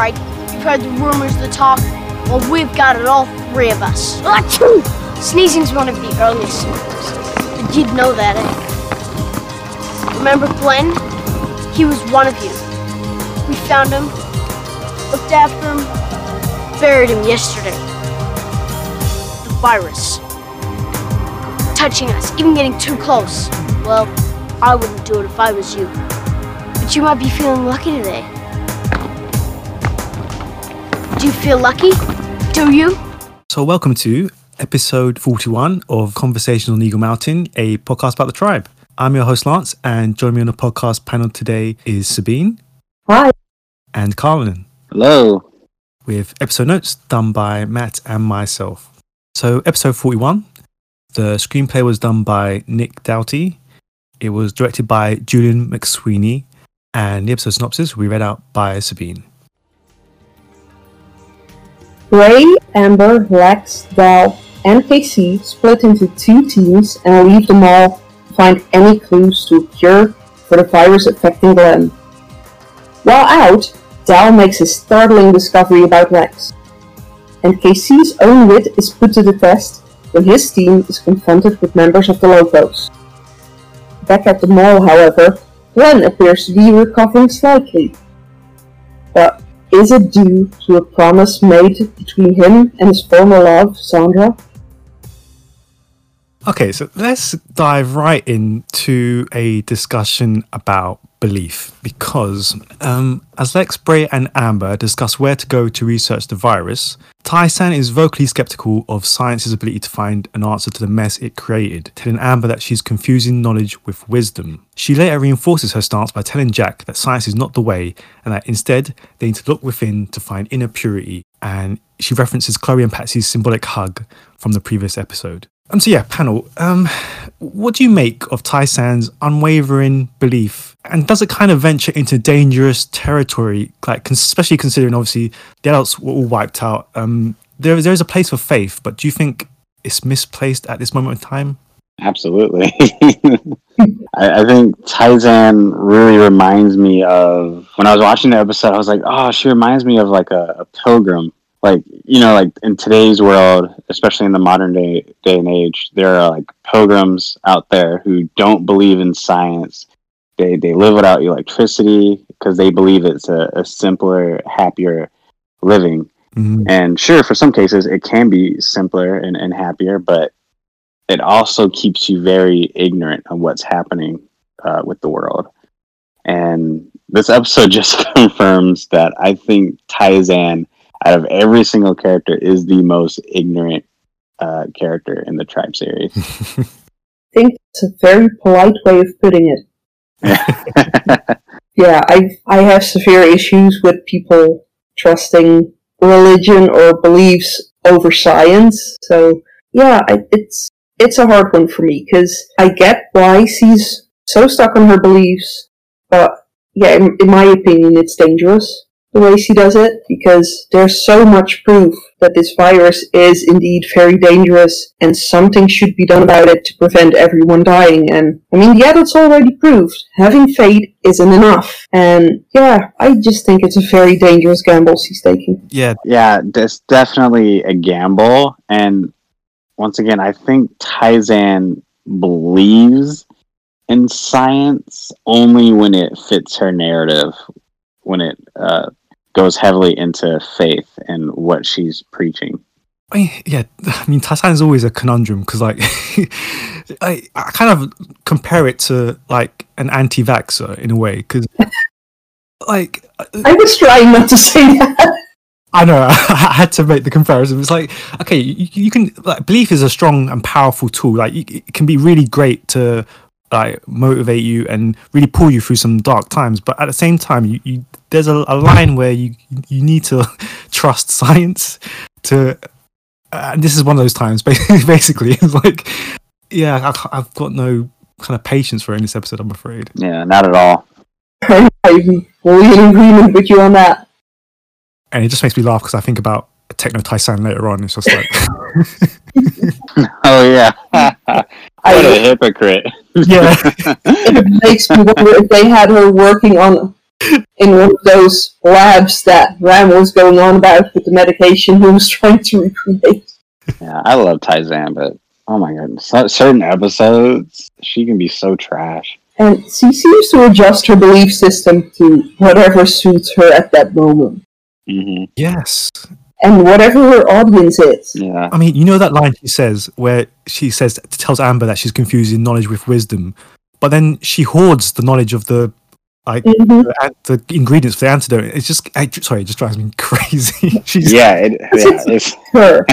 Right. You've heard the rumors, the talk. Well, we've got it, all three of us. Achoo! Sneezing's one of the earliest symptoms. You'd know that, eh? Remember Glenn? He was one of you. We found him, looked after him, buried him yesterday. The virus. Touching us, even getting too close. Well, I wouldn't do it if I was you. But you might be feeling lucky today. Do you feel lucky? Do you? So, welcome to episode 41 of Conversations on Eagle Mountain, a podcast about the tribe. I'm your host, Lance, and joining me on the podcast panel today is Sabine. Hi. And Carlin. Hello. With episode notes done by Matt and myself. So, episode 41, the screenplay was done by Nick Doughty. It was directed by Julian McSweeney, and the episode synopsis we read out by Sabine. Bray, Amber, Lex, Dal, and KC split into two teams and leave them all to find any clues to a cure for the virus affecting Glenn. While out, Dal makes a startling discovery about Lex. And KC's own wit is put to the test when his team is confronted with members of the Locos. Back at the mall, however, Glenn appears to be recovering slightly. But is it due to a promise made between him and his former love, Zandra? Okay, so let's dive right into a discussion about belief because um, as Lex, Bray, and Amber discuss where to go to research the virus, Tai-San is vocally skeptical of science's ability to find an answer to the mess it created, telling Amber that she's confusing knowledge with wisdom. She later reinforces her stance by telling Jack that science is not the way and that instead they need to look within to find inner purity, and she references Chloe and Patsy's symbolic hug from the previous episode. Um, so yeah, panel. Um, what do you make of Tai-San's unwavering belief, and does it kind of venture into dangerous territory? Like, especially considering obviously the adults were all wiped out. Um, there there is a place for faith, but do you think it's misplaced at this moment in time? Absolutely. I, I, think Tai-San really reminds me of when I was watching the episode. I was like, oh, she reminds me of like a, a pilgrim like you know like in today's world especially in the modern day day and age there are like pilgrims out there who don't believe in science. They they live without electricity because they believe it's a, a simpler happier living. Mm-hmm. and sure for some cases it can be simpler and, and happier but it also keeps you very ignorant of what's happening uh, with the world. And this episode just confirms that i think Tai-San out of every single character is the most ignorant uh, character in the tribe series. I think it's a very polite way of putting it. yeah, I I have severe issues with people trusting religion or beliefs over science. So yeah, I, it's it's a hard one for me because I get why she's so stuck on her beliefs, but yeah, in, in my opinion, it's dangerous the way she does it because there's so much proof that this virus is indeed very dangerous and something should be done about it to prevent everyone dying. And I mean, yeah, that's already proved. Having faith isn't enough. And yeah, I just think it's a very dangerous gamble she's taking. Yeah. Yeah, it's definitely a gamble. And once again, I think Tai-San believes in science only when it fits her narrative when it uh, goes heavily into faith and what she's preaching. I mean, yeah, I mean, Tai-San is always a conundrum because, like, I, I kind of compare it to like an anti-vaxxer in a way because, like, I was trying not to say that. I know I had to make the comparison. It's like, okay, you, you can like belief is a strong and powerful tool. Like, it can be really great to like motivate you and really pull you through some dark times. But at the same time, you, you there's a, a line where you you need to trust science to. Uh, and this is one of those times. Basically, it's like, yeah, I, I've got no kind of patience for it in this episode. I'm afraid. Yeah, not at all. I'm fully in agreement with you on that. and it just makes me laugh because I think about Techno Tai-San later on. It's just like, Oh yeah, what a hypocrite. Yeah, it makes me wonder if they had her working on in one of those labs that Ram was going on about with the medication he was trying to recreate. Yeah, I love Tai-San, but oh my god, cer- certain episodes she can be so trash. And she seems to adjust her belief system to whatever suits her at that moment. hmm yes. And whatever her audience is. Yeah, I mean, you know that line she says where she says tells Amber that she's confusing knowledge with wisdom, but then she hoards the knowledge of the like Mhm. the, the ingredients for the antidote. It's just I, sorry, it just drives me crazy. she's yeah, it, yeah. It's, Her.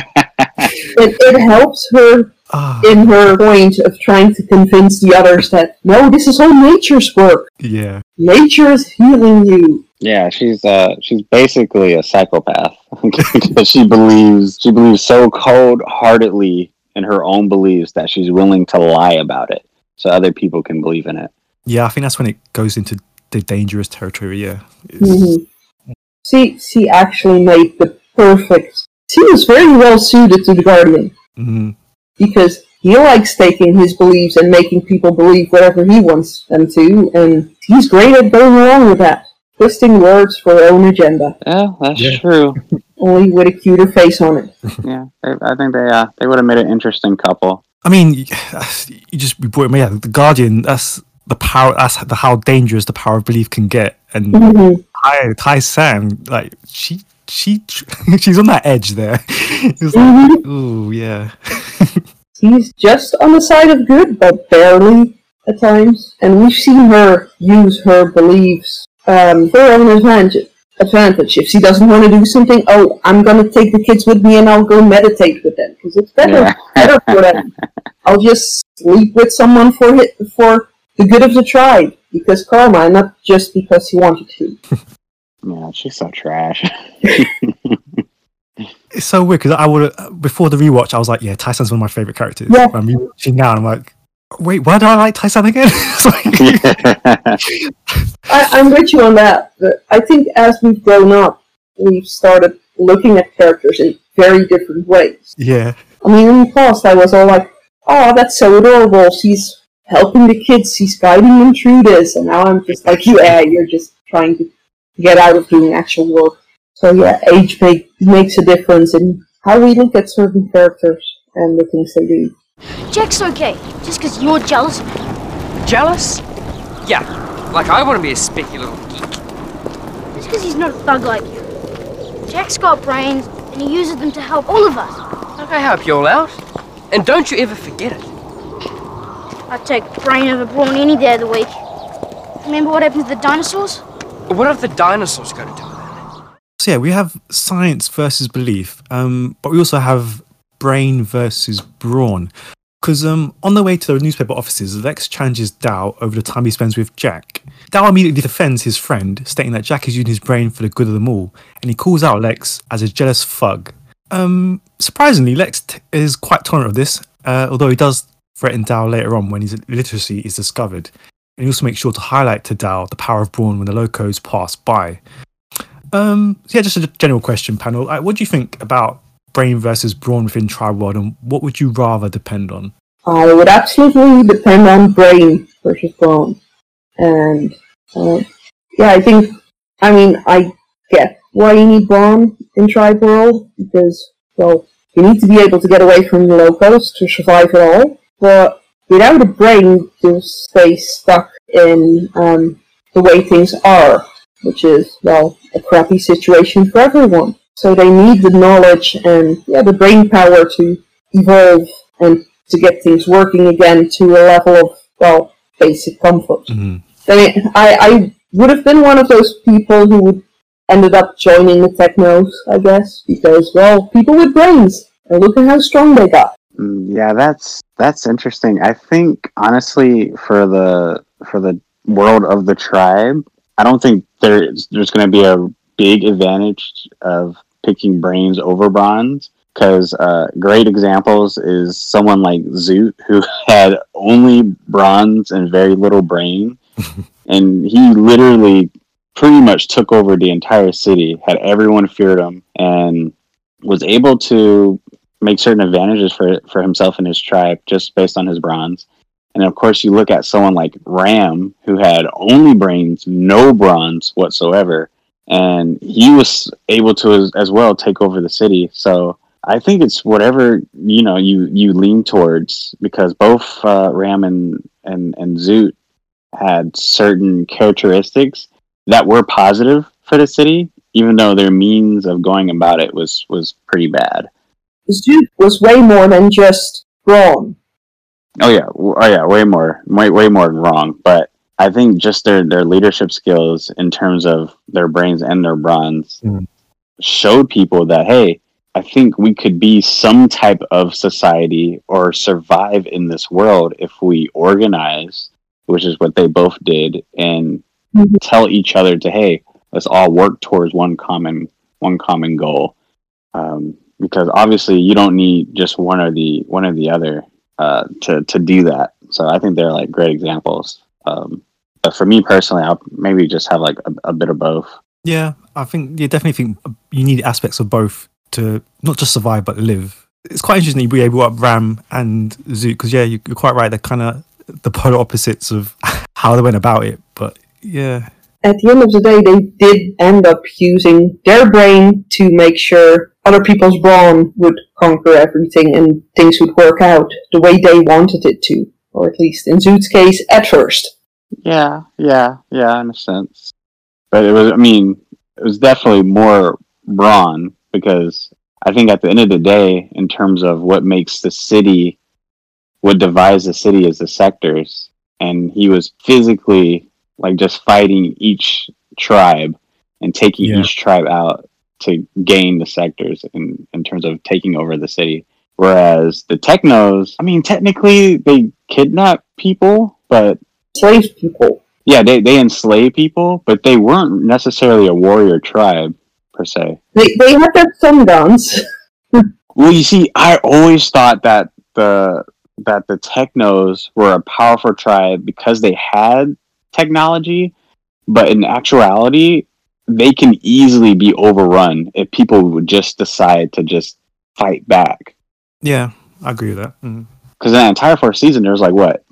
it, it helps her ah, in her point of trying to convince the others that no, this is all nature's work. yeah, Nature is healing you. Yeah, she's uh, she's basically a psychopath because she believes she believes so cold heartedly in her own beliefs that she's willing to lie about it so other people can believe in it. yeah. I think that's when it goes into the dangerous territory. Yeah, It's- Mhm. She she actually made the perfect. She was very well suited to the Guardian mhm. because he likes taking his beliefs and making people believe whatever he wants them to, and he's great at going along with that, twisting words for their own agenda, Yeah, that's Yeah. true. only with a cuter face on it. Yeah, I, I think they uh, they would have made an interesting couple. I mean, you you just you brought yeah, the Guardian. That's the power. That's the how dangerous the power of belief can get. And Mhm. Tai Tai San, like she she she's on that edge there. It's like, Mhm. ooh yeah, He's just on the side of good, but barely at times. And we've seen her use her beliefs um, for her own advantage. Advantage. If she doesn't want to do something, oh, I'm gonna take the kids with me and I'll go meditate with them because it's better, Yeah. better for them. I'll just sleep with someone for it for the good of the tribe because karma, not just because he wanted to. Yeah, she's so trash. it's so weird because I would before the rewatch I was like, yeah, Tai-San's one of my favorite characters. Yeah. I'm rewatching now and I'm like, wait, why do I like Tai-San again? It's like- I, I'm with you on that. I think as we've grown up, we've started looking at characters in very different ways. yeah, I mean, in the past, I was all like, "Oh, that's so adorable. She's helping the kids. She's guiding them through this." And now I'm just like, "Yeah, you're just trying to get out of doing actual work." So yeah, age make, makes a difference in how we look at certain characters and the things they do. Jack's okay, just because you're jealous. Jealous? Yeah, like I want to be a specky little geek. Just because he's not a thug like you. Jack's got brains, and he uses them to help all of us. Like I help you all out. And don't you ever forget it. I'd take Brain over Brawn any day of the week. Remember what happened to the dinosaurs? What have the dinosaurs got to do with it? So yeah, we have science versus belief, um, but we also have brain versus brawn. Because um, on the way to the newspaper offices, Lex challenges Dal over the time he spends with Jack. Dal immediately defends his friend, stating that Jack is using his brain for the good of them all, and he calls out Lex as a jealous thug. Um, surprisingly, Lex t- is quite tolerant of this, uh, although he does threaten Dal later on when his illiteracy is discovered. And he also makes sure to highlight to Dal the power of brawn when the locos pass by. Um, so yeah, just a general question, panel. What do you think about brain versus brawn within Tribe World, and what would you rather depend on? I would absolutely depend on brain versus brawn, And uh, yeah, I think, I mean, I get why you need brawn in Tribe World because, well, you need to be able to get away from the locos to survive at all. But without a brain, you'll stay stuck in um, the way things are, which is, well, a crappy situation for everyone. So they need the knowledge and yeah, the brain power to evolve and to get things working again to a level of well basic comfort. Mhm. I I, I would have been one of those people who would ended up joining the technos, I guess, because well, people with brains and look at how strong they got. Mm, yeah, that's that's interesting. I think honestly, for the for the world of the tribe, I don't think there's there's going to be a big advantage of picking brains over bronze. Because uh, great examples is someone like Zoot, who had only bronze and very little brain, and he literally pretty much took over the entire city, had everyone feared him, and was able to make certain advantages for for himself and his tribe just based on his bronze. And of course, you look at someone like Ram, who had only brains, no bronze whatsoever, and he was able to as, as well take over the city. So I think it's whatever you know you you lean towards because both uh, Ram and and and Zoot had certain characteristics that were positive for the city, even though their means of going about it was was pretty bad. Zoot was way more than just wrong. Oh yeah, oh yeah, way more, way way more than wrong. But I think just their their leadership skills in terms of their brains and their bronze Mhm. showed people that hey, I think we could be some type of society or survive in this world if we organize, which is what they both did, and Mhm. tell each other to hey, let's all work towards one common one common goal. Um, because obviously you don't need just one or the one or the other uh, to to do that. So I think they're like great examples. Um, but for me personally, I'll maybe just have like a, a bit of both. Yeah, I think you definitely think you need aspects of both to not just survive but live. It's quite interesting you be able up Ram and Zoot because yeah, you- you're quite right. They're kind of the polar opposites of how they went about it. But yeah, At the end of the day, they did end up using their brain to make sure other people's brawn would conquer everything and things would work out the way they wanted it to. Or at least in Zoot's case, at first. Yeah, yeah, yeah, in a sense. But it was, I mean, it was definitely more brawn because I think at the end of the day, in terms of what makes the city, what divides the city is the sectors. And he was physically like just fighting each tribe and taking Yeah. each tribe out to gain the sectors in, in terms of taking over the city. Whereas the technos, I mean, technically they kidnap people, but Slave people. yeah, they, they enslave people, but they weren't necessarily a warrior tribe per se. They, they had their sun guns. Well, you see, I always thought that the that the technos were a powerful tribe because they had technology, but in actuality, they can easily be overrun if people would just decide to just fight back. yeah, I agree with that. Mm. Because in that entire first season, there was like what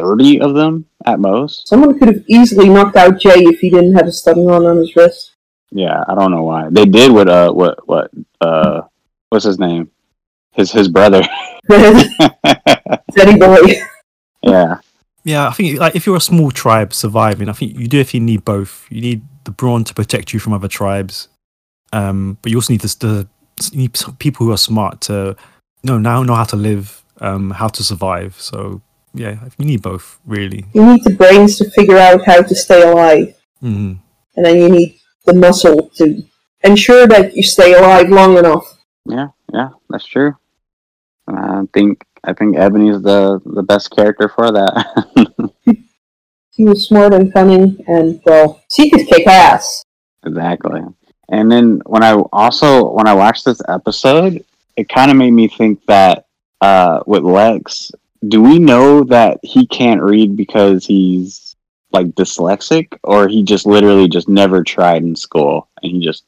thirty of them at most. Someone could have easily knocked out Jay if he didn't have a stun run on his wrist. Yeah, I don't know why they did what uh what what uh what's his name his his brother Teddy boy. yeah Yeah, I think like if you're a small tribe surviving, I think you do if you need both. You need the brawn to protect you from other tribes, um, but you also need the, the you need people who are smart to know now know how to live, um, how to survive. So yeah, you need both really. You need the brains to figure out how to stay alive. hmm And then you need the muscle to ensure that you stay alive long enough. yeah yeah that's true. And I think I think Ebony's the the best character for that. He was smart and cunning, and, well, he could kick ass. exactly. And then when I also when I watched this episode, it kind of made me think that uh, with Lex, do we know that he can't read because he's like dyslexic, or he just literally just never tried in school and he just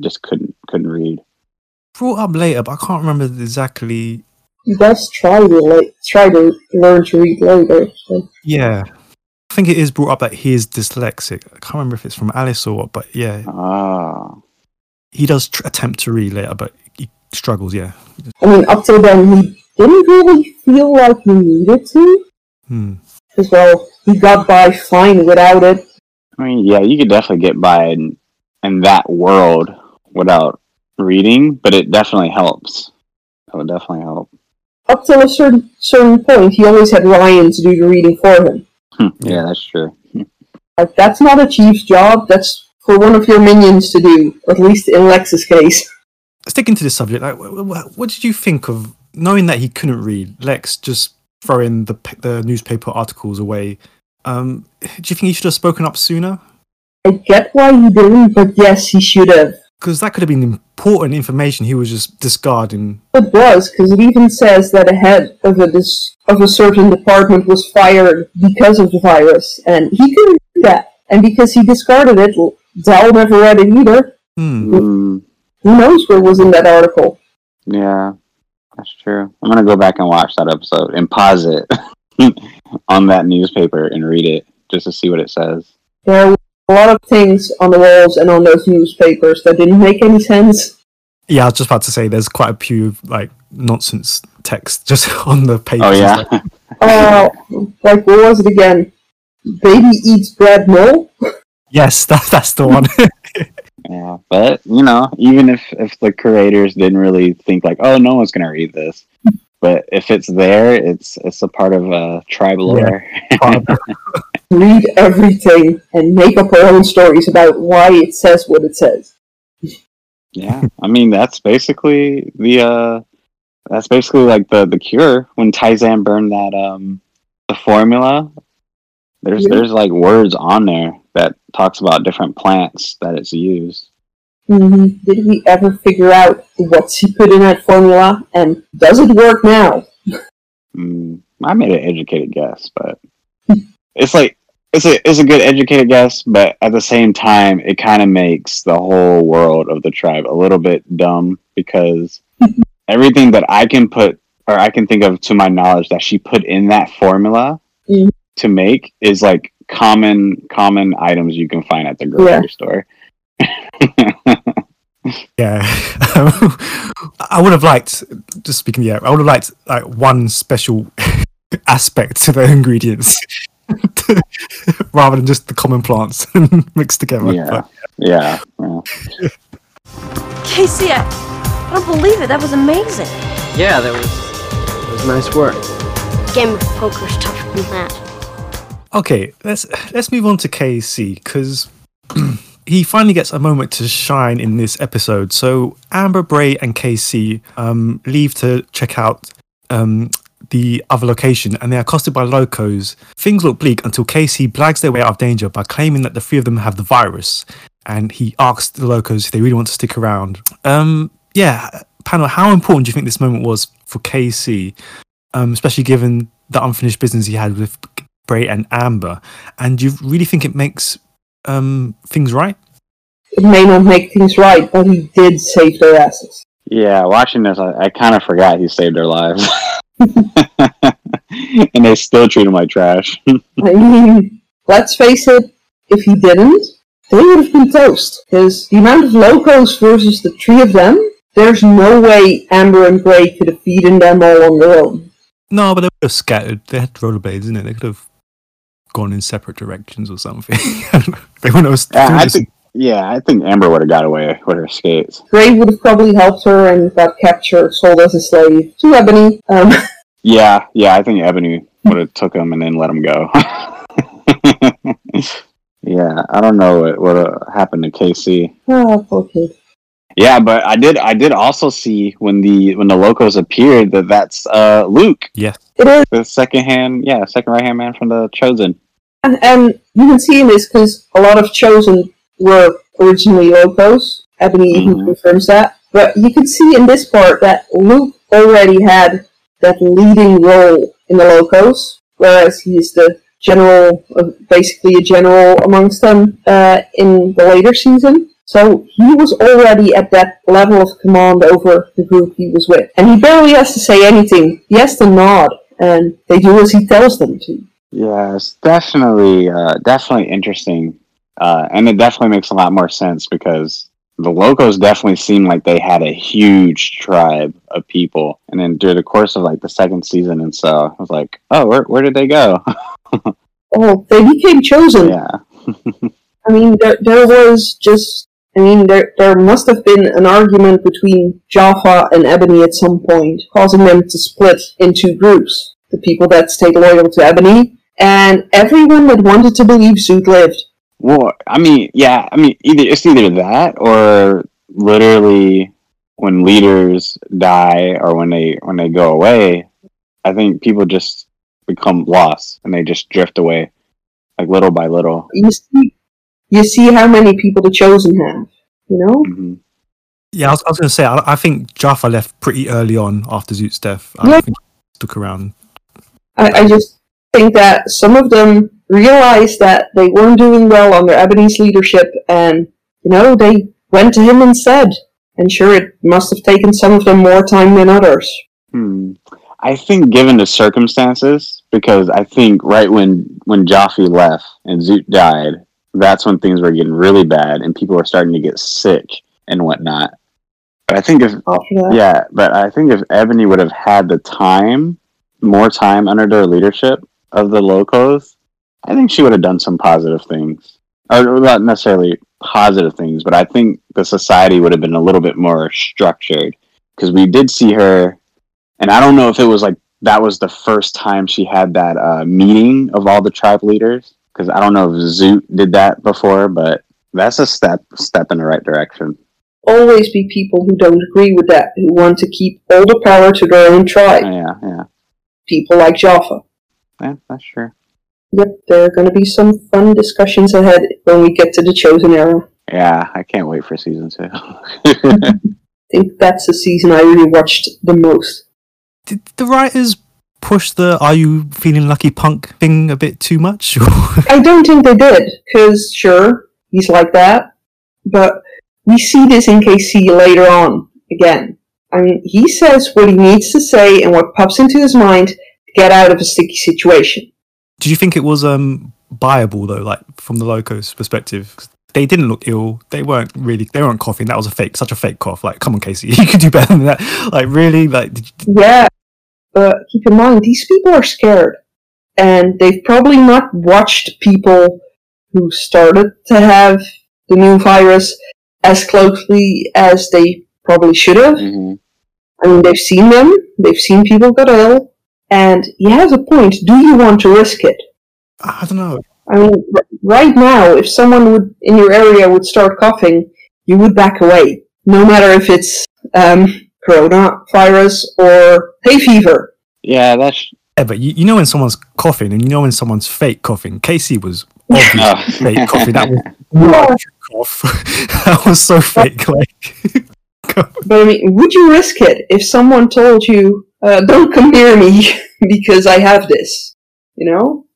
just couldn't couldn't read? Brought up later, but I can't remember exactly. you guys try to, like, try to learn to read later. So. Yeah, I think it is brought up that he is dyslexic. I can't remember if it's from Alice or what, but yeah, Ah, he does tr- attempt to read later, but he struggles. Yeah. I mean, up till then, he didn't really feel like he needed to. Hmm. As well, he got by fine without it. I mean, yeah, you could definitely get by in in that world without reading, but it definitely helps. It would definitely help. Up till a certain certain point, he always had Ryan to do the reading for him. Hmm, yeah, that's true. Like, that's not a chief's job, that's for one of your minions to do, at least in Lex's case. sticking to this subject, like, wh- wh- what did you think of knowing that he couldn't read? Lex just throwing the the newspaper articles away. Um, do you think he should have spoken up sooner? I get why he didn't, but yes, he should have. Because that could have been important information he was just discarding. It was, because it even says that a head of a, dis- of a certain department was fired because of the virus, and he couldn't do that. And because he discarded it, Dal never read it either. Hmm. Mm, Who knows what was in that article? yeah, that's true. I'm gonna go back and watch that episode and pause it on that newspaper and read it just to see what it says. There were a lot of things on the walls and on those newspapers that didn't make any sense. Yeah, I was just about to say there's quite a few like nonsense text just on the pages. Oh yeah, like- Uh, like, what was it again? Baby eats bread, no? yes, that, that's the one. Yeah. But you know, even if if the creators didn't really think like, oh, no one's gonna read this, but if it's there, it's it's a part of uh, tribe lore. Read everything and make up our own stories about why it says what it says. Yeah, I mean that's basically the uh that's basically like the the cure when Tai-San burned that um the formula. There's Yeah. there's like words on there that talks about different plants that it's used. hmm Did we ever figure out what she put in that formula and does it work now? Mm, I made an educated guess, but it's like it's a it's a good educated guess, but at the same time, it kind of makes the whole world of the tribe a little bit dumb because everything that I can put or I can think of to my knowledge that she put in that formula Mhm. To make is like common common items you can find at the grocery Yeah. store. yeah, I would have liked. Just speaking, yeah, I would have liked like one special aspect to the ingredients. Rather than just the common plants mixed together. yeah, But, yeah, yeah. KC, I, I don't believe it. That was amazing. Yeah, that was that was nice work. Game of poker's tougher than that. Okay, let's let's move on to KC because he finally gets a moment to shine in this episode. So Amber, Bray, and KC um, leave to check out um, the other location, and they're accosted by locos. Things look bleak until KC blags their way out of danger by claiming that the three of them have the virus, and he asks the locos if they really want to stick around. Um, yeah, panel, how important do you think this moment was for KC, um, especially given the unfinished business he had with Bray and Amber, and you really think it makes um, things right? It may not make things right, but he did save their asses. Yeah, watching this, I, I kind of forgot he saved their lives. and they still treat him like trash. I mean, let's face it, if he didn't, they would have been toast. Because the amount of locos versus the three of them, there's no way Amber and Bray could have beaten them all on their own. No, but they would have scattered. They had rollerblades, didn't it? They could have gone in separate directions or something. I don't know. they wouldn't. Yeah, I have- think, yeah, I think Amber would have got away with her skates. Bray would have probably helped her and got captured, sold as a slave to Ebony. Um, Yeah, yeah, I think Ebony would have took him and then let him go. yeah, I don't know what would have happened to KC. oh, poor kid. Yeah, but I did, I did also see when the when the locos appeared that that's uh Luke, yes. It is, the second hand, yeah, second right hand man from the Chosen. And, and you can see in this because a lot of Chosen were originally locos. Ebony even Mhm. confirms that. But you can see in this part that Luke already had that leading role in the locos, whereas he is the general, uh, basically a general amongst them uh, in the later season. So he was already at that level of command over the group he was with. And he barely has to say anything. He has to nod, and they do as he tells them to. Yeah, it's definitely uh, definitely interesting, uh, and it definitely makes a lot more sense because the locos definitely seem like they had a huge tribe of people, and then during the course of like the second season and so, I was like, oh, where where did they go? Oh, they became chosen. yeah, I mean, there, there was just, I mean, there, there must have been an argument between Jaffa and Ebony at some point, causing them to split into groups. The people that stayed loyal to Ebony, and everyone that wanted to believe Zoot lived. well, I mean, yeah, I mean, either it's either that or literally when leaders die or when they when they go away, I think people just become lost and they just drift away, like little by little. You see, you see how many people the Chosen have, you know? hmm Yeah, I was, I was going to say, I, I think Jaffa left pretty early on after Zoot's death. I Yeah. think he stuck around. I, I just think that some of them realized that they weren't doing well under Ebony's leadership, and you know they went to him instead. And sure, it must have taken some of them more time than others. Hmm. I think, given the circumstances, because I think right when when Jaffa left and Zoot died, that's when things were getting really bad and people were starting to get sick and whatnot. But I think if After that, yeah, but I think if Ebony would have had the time, more time under their leadership of the locos, I think she would have done some positive things, or not necessarily positive things, but I think the society would have been a little bit more structured because we did see her, and I don't know if it was like that was the first time she had that uh, meeting of all the tribe leaders because I don't know if Zoot did that before, but that's a step step in the right direction. always be people who don't agree with that, who want to keep all the power to their own tribe. Yeah, yeah, People like Jaffa. Yeah, that's true. Yep, there are going to be some fun discussions ahead when we get to the Chosen Era. Yeah, I can't wait for season two. I think that's the season I really watched the most. Did the writers push the "Are you feeling lucky, punk" thing a bit too much? I don't think they did, because sure, he's like that, but we see this in KC later on again. I mean, he says what he needs to say and what pops into his mind to get out of a sticky situation. Did you think it was um buyable though, like from the locos' perspective? They didn't look ill. They weren't really. They weren't coughing. That was a fake, such a fake cough. Like, come on, KC, you could do better than that. Like, really? Like, did you- Yeah, but keep in mind, these people are scared. And they've probably not watched people who started to have the new virus as closely as they probably should have. hmm I mean, they've seen them, they've seen people get ill, and he has a point. Do you want to risk it? I don't know. I mean, right now, if someone would in your area would start coughing, you would back away, no matter if it's um, coronavirus or hay fever. Yeah, that's Yeah, but you, you know when someone's coughing, and you know when someone's fake coughing. KC was obviously Oh. fake coughing. That was not a true cough. that was so fake. Like, But I mean, would you risk it if someone told you, uh, "Don't come near me because I have this"? You know,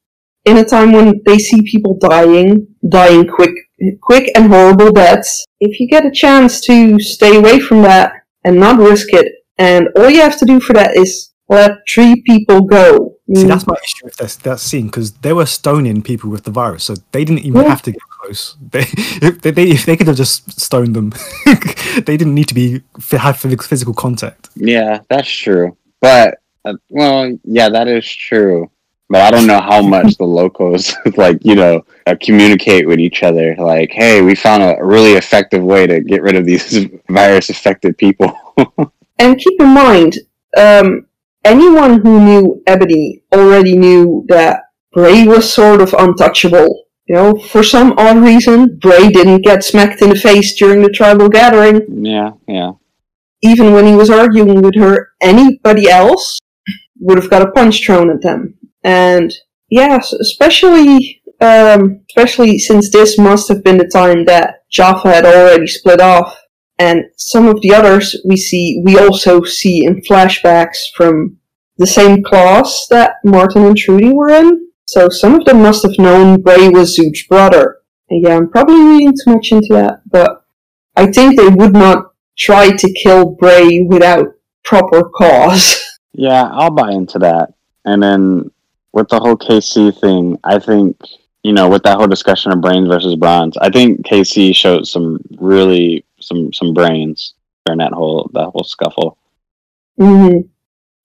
in a time when they see people dying, dying quick, quick and horrible deaths. If you get a chance to stay away from that and not risk it, and all you have to do for that is let three people go. see, Mm, that's my issue with this, that scene because they were stoning people with the virus, so they didn't even Yeah. have to get close. They, if they, they, if they could have just stoned them, they didn't need to be have physical physical contact. yeah, that's true. But uh, well, yeah, that is true. But I don't know how much the locos like you know uh, communicate with each other. Like, hey, we found a really effective way to get rid of these virus affected people. And keep in mind, um, anyone who knew Ebony already knew that Bray was sort of untouchable. You know, for some odd reason, Bray didn't get smacked in the face during the tribal gathering. yeah, yeah, Even when he was arguing with her, anybody else would have got a punch thrown at them. And yes, especially, um, especially since this must have been the time that Jaffa had already split off and some of the others we see we also see in flashbacks from the same class that Martin and Trudy were in. So some of them must have known Bray was Zoot's brother. And yeah, I'm probably reading too much into that, but I think they would not try to kill Bray without proper cause. yeah. I'll buy into that. And then with the whole KC thing, I think you know with that whole discussion of brains versus bronze, I think KC showed some really some some brains during that whole that whole scuffle. Mm-hmm.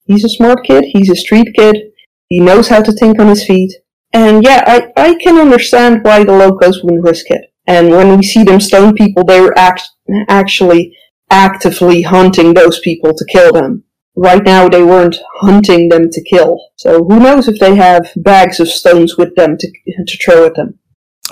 He's a smart kid. He's a street kid. He knows how to think on his feet. And yeah, I, I can understand why the locos wouldn't risk it. And when we see them stone people, they were act- actually actively hunting those people to kill them. Right now, they weren't hunting them to kill. So who knows if they have bags of stones with them to, to throw at them.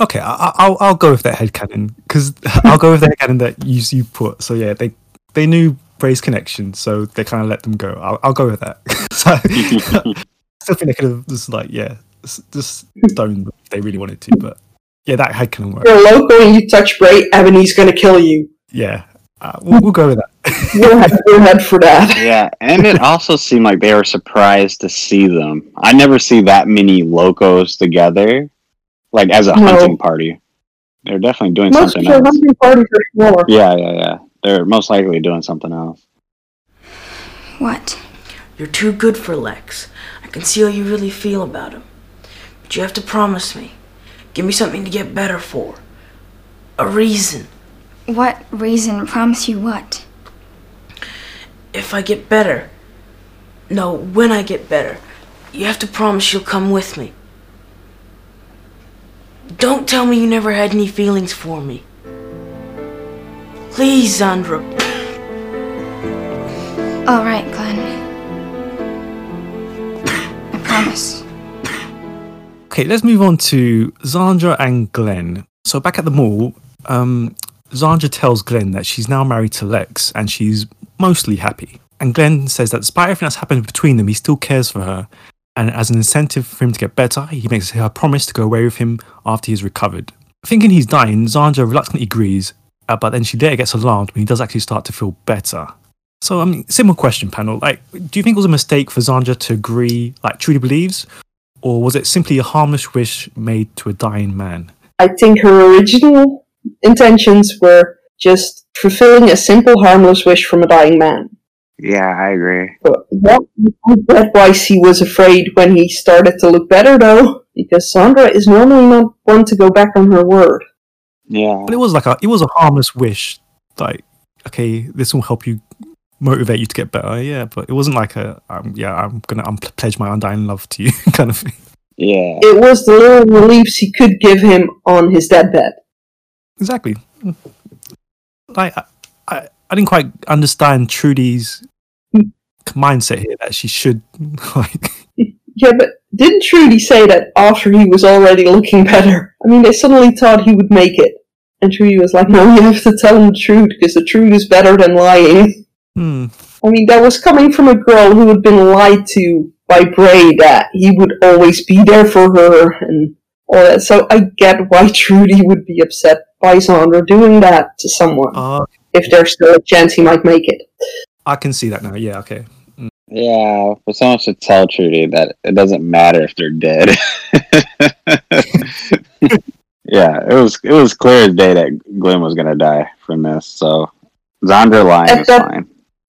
Okay, I, I- I'll I'll go with that headcanon because I'll go with the headcanon that you you put. So yeah, they they knew Bray's connection, so they kind of let them go. I'll, I'll go with that. so, I still think they could have just like yeah, just stoned them if they really wanted to. But yeah, that headcanon worked. You're local and you touch Bray, Ebony's gonna kill you. Yeah, uh, we'll, we'll go with that. We'll have your head for that. yeah, and it also seemed like they were surprised to see them. I never see that many locos together Like as a No. hunting party, they're definitely doing Most something of else. hunting parties are smaller. Yeah, yeah, yeah. They're most likely doing something else. What? You're too good for Lex. I can see how you really feel about him. But you have to promise me. Give me something to get better for. A reason. What reason? Promise you what? If I get better. No, when I get better. You have to promise you'll come with me. Don't tell me you never had any feelings for me. Please, Zandra. All right, Glenn. I promise. Okay, let's move on to Zandra and Glenn. So back at the mall, um, Zandra tells Glenn that she's now married to Lex and she's mostly happy. And Glenn says that despite everything that's happened between them, he still cares for her. And as an incentive for him to get better, he makes her promise to go away with him after he's recovered. Thinking he's dying, Zandra reluctantly agrees, uh, but then she later gets alarmed when he does actually start to feel better. So, I mean, simple question, panel. Like, do you think it was a mistake for Zandra to agree, like truly believes, or was it simply a harmless wish made to a dying man? I think her original intentions were just fulfilling a simple, harmless wish from a dying man. Yeah, I agree. But yeah, I get why she was afraid when he started to look better, though, because Zandra is normally not one to go back on her word. Yeah. But it was like a, it was a harmless wish. Like, okay, this will help you motivate you to get better. Yeah, but it wasn't like a, um, yeah, I'm gonna um, pledge my undying love to you kind of thing. Yeah. It was the little reliefs he could give him on his deathbed. Exactly. Like, I, I, I didn't quite understand Trudy's mindset here that she should like. Yeah, but didn't Trudy say that after he was already looking better? I mean, they suddenly thought he would make it. And Trudy was like, no, you have to tell him the truth, because the truth is better than lying. Hmm. I mean, that was coming from a girl who had been lied to by Bray that he would always be there for her and all that. So I get why Trudy would be upset by Zandra doing that to someone Uh, if there's still a chance he might make it. I can see that now. Yeah. Okay. Yeah, but someone should tell Trudy that it doesn't matter if they're dead. yeah, it was it was clear as day that Glenn was gonna die from this. So Zandra lying is that- fine.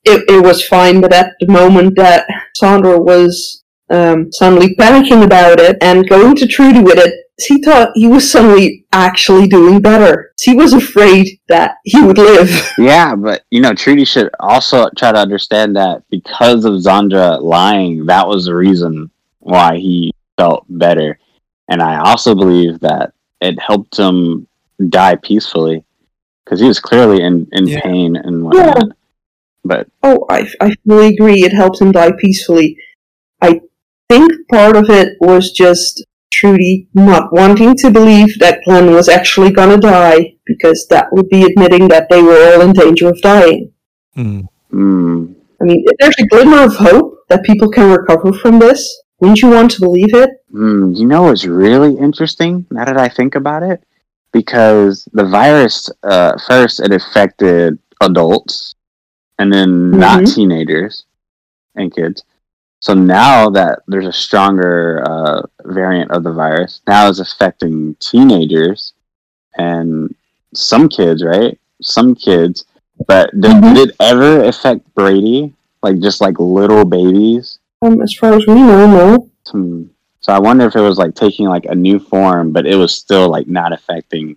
It, it was fine, but at the moment that Zandra was um, suddenly panicking about it and going to Trudy with it, he thought he was suddenly actually doing better. He was afraid that he would live. Yeah, but you know, Trudy should also try to understand that because of Zandra lying, that was the reason why he felt better. And I also believe that it helped him die peacefully because he was clearly in, in Yeah. pain and whatnot. But Oh, I, I fully agree. It helped him die peacefully. I think part of it was just Trudy not wanting to believe that Glenn was actually gonna die, because that would be admitting that they were all in danger of dying. Hmm. mm, I mean, if there's a glimmer of hope that people can recover from this, wouldn't you want to believe it? mm, you know what's really interesting now that I think about it? Because the virus, uh, first it affected adults and then not Mhm. teenagers and kids. So now that there's a stronger uh, variant of the virus, now it's affecting teenagers and some kids, right? Some kids. But did, Mhm. did it ever affect Brady? Like just like little babies? Um, as far as we know, no. Hmm. So I wonder if it was like taking like a new form, but it was still like not affecting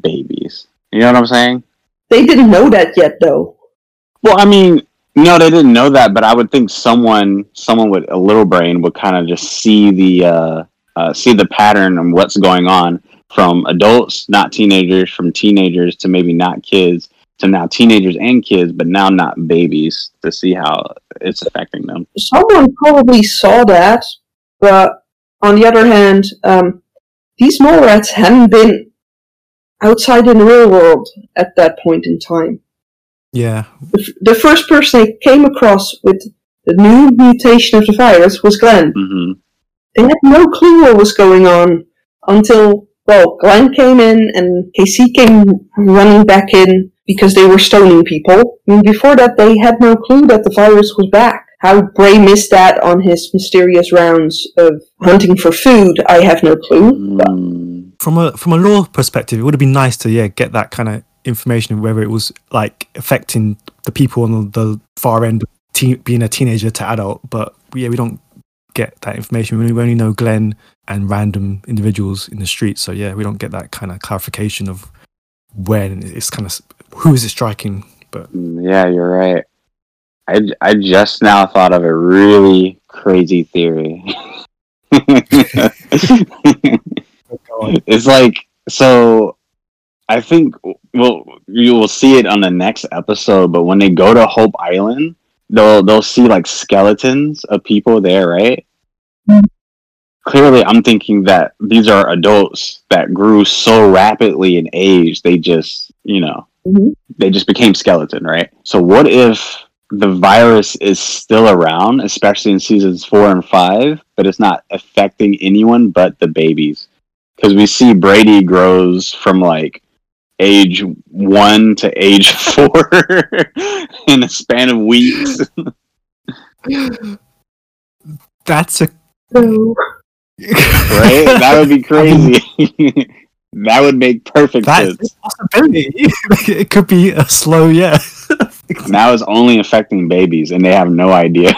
babies. You know what I'm saying? They didn't know that yet, though. Well, I mean, no, they didn't know that, but I would think someone, someone with a little brain would kind of just see the, uh, uh, see the pattern and what's going on from adults, not teenagers, from teenagers to maybe not kids, to now teenagers and kids, but now not babies, to see how it's affecting them. Someone probably saw that, but on the other hand, um, these Mall Rats hadn't been outside in the real world at that point in time. Yeah. The, f- the first person they came across with the new mutation of the virus was Glenn. hmm They had no clue what was going on until, well, Glenn came in and KC came running back in because they were stoning people. I mean, before that, they had no clue that the virus was back. How Bray missed that on his mysterious rounds of hunting for food, I have no clue. But Mm. from a from a lore perspective, it would have been nice to yeah get that kind of information, whether it was like affecting the people on the far end, of teen, being a teenager to adult. But yeah, we don't get that information. We only know Glenn and random individuals in the street. So yeah, we don't get that kind of clarification of when it's kind of who is it striking. But Mm, Yeah, you're right. I, I just now thought of a really crazy theory. it's like so I think well you will see it on the next episode, but when they go to Hope Island, they'll they'll see like skeletons of people there, right? Clearly I'm thinking that these are adults that grew so rapidly in age they just, you know, Mhm. they just became skeleton, right? So what if the virus is still around, especially in seasons four and five, but it's not affecting anyone but the babies? Because we see Brady grows from like age one to age four in a span of weeks. that's a right? That would be crazy. that would make perfect that's sense. possibility. it could be a slow yeah. Now it's only affecting babies, and they have no idea.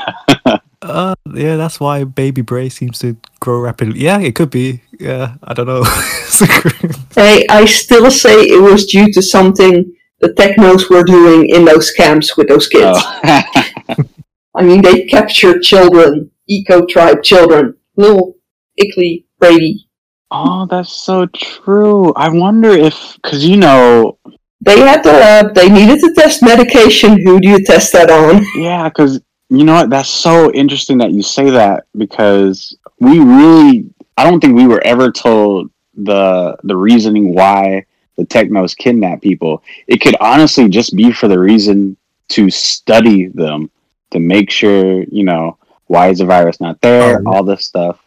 Uh, yeah, that's why baby Bray seems to grow rapidly. Yeah, it could be. Yeah, I don't know. It's hey, I still say it was due to something the technos were doing in those camps with those kids. Oh. I mean, they captured children, eco tribe children, little Ickley Brady. oh, that's so true. I wonder if, because you know, They had the lab. They needed to test medication. Who do you test that on? Yeah, because you know what? That's so interesting that you say that because we really, I don't think we were ever told the the reasoning why the technos kidnap people. It could honestly just be for the reason to study them to make sure you know why is the virus not there, Oh. all this stuff.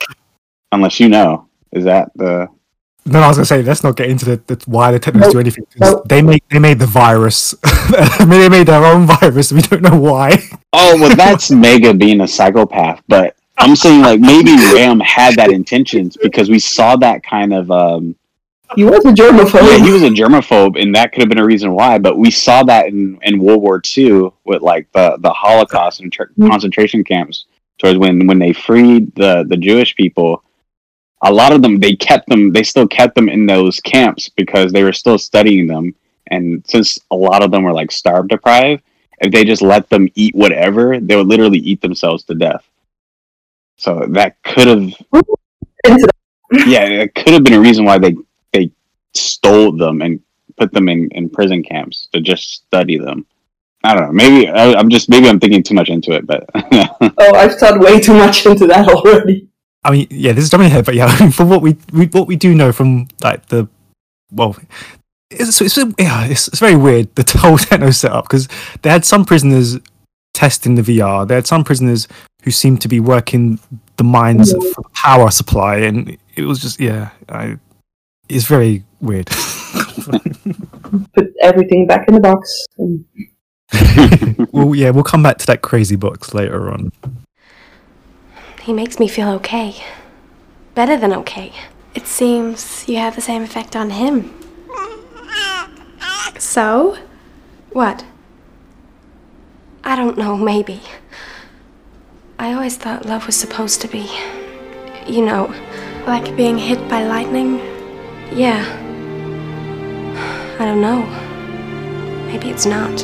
Unless you know, is that the No, I was gonna say let's not get into the, the why the technos do anything. Nope. They made they made the virus. I mean, they made their own virus. We don't know why. Oh, well, that's Mega being a psychopath, but I'm saying like maybe Ram had that intentions because we saw that kind of. um He was a germaphobe. Yeah, he was a germaphobe, and that could have been a reason why. But we saw that in, in World War II with like the, the Holocaust and tr- concentration camps. Towards when when they freed the the Jewish people, a lot of them they kept them. They still kept them in those camps because they were still studying them. And since a lot of them were like starve deprived, if they just let them eat whatever, they would literally eat themselves to death. So that could have yeah, it could have been a reason why they they stole them and put them in, in prison camps to just study them. I don't know. Maybe I, I'm just maybe I'm thinking too much into it, but Oh, I've thought way too much into that already. I mean, yeah, this is jumping ahead, but yeah, I mean, from what we, we what we do know from like the well, it's it's yeah, it's, it's very weird the whole techno setup because they had some prisoners testing the VR. They had some prisoners who seemed to be working the mines for the power supply, and it was just yeah, I, it's very weird. Put everything back in the box. And well, yeah, we'll come back to that crazy box later on. He makes me feel okay. Better than okay. It seems you have the same effect on him. So? What? I don't know, maybe. I always thought love was supposed to be, you know, Like being hit by lightning? yeah. I don't know. Maybe it's not.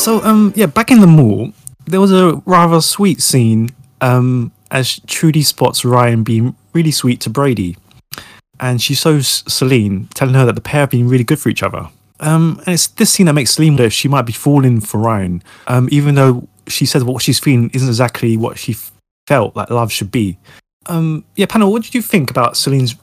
So, um, yeah, back in the mall, there was a rather sweet scene um, as Trudy spots Ryan being really sweet to Brady. And she shows Salene, telling her that the pair have been really good for each other. Um, and it's this scene that makes Salene wonder if she might be falling for Ryan, um, even though she says what she's feeling isn't exactly what she f- felt like love should be. Um, yeah, panel, what did you think about Salene's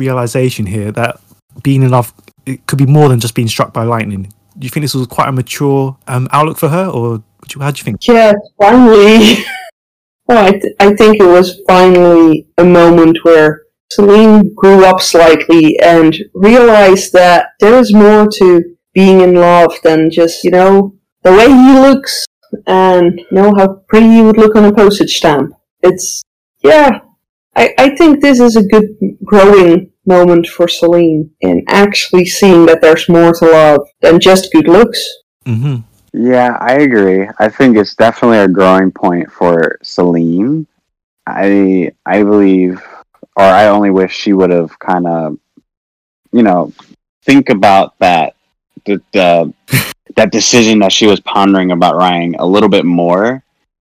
realization here that being in love it could be more than just being struck by lightning? Do you think this was quite a mature um, outlook for her, or you, how do you think? yeah, finally. well, I, th- I think it was finally a moment where Salene grew up slightly and realized that there is more to being in love than just, you know, the way he looks and, you know, how pretty he would look on a postage stamp. It's, yeah, I, I think this is a good growing moment for Salene in actually seeing that there's more to love than just good looks. hmm Yeah, I agree. I think it's definitely a growing point for Salene. I I believe, or I only wish she would have kind of, you know, think about that the, the that decision that she was pondering about Ryan a little bit more,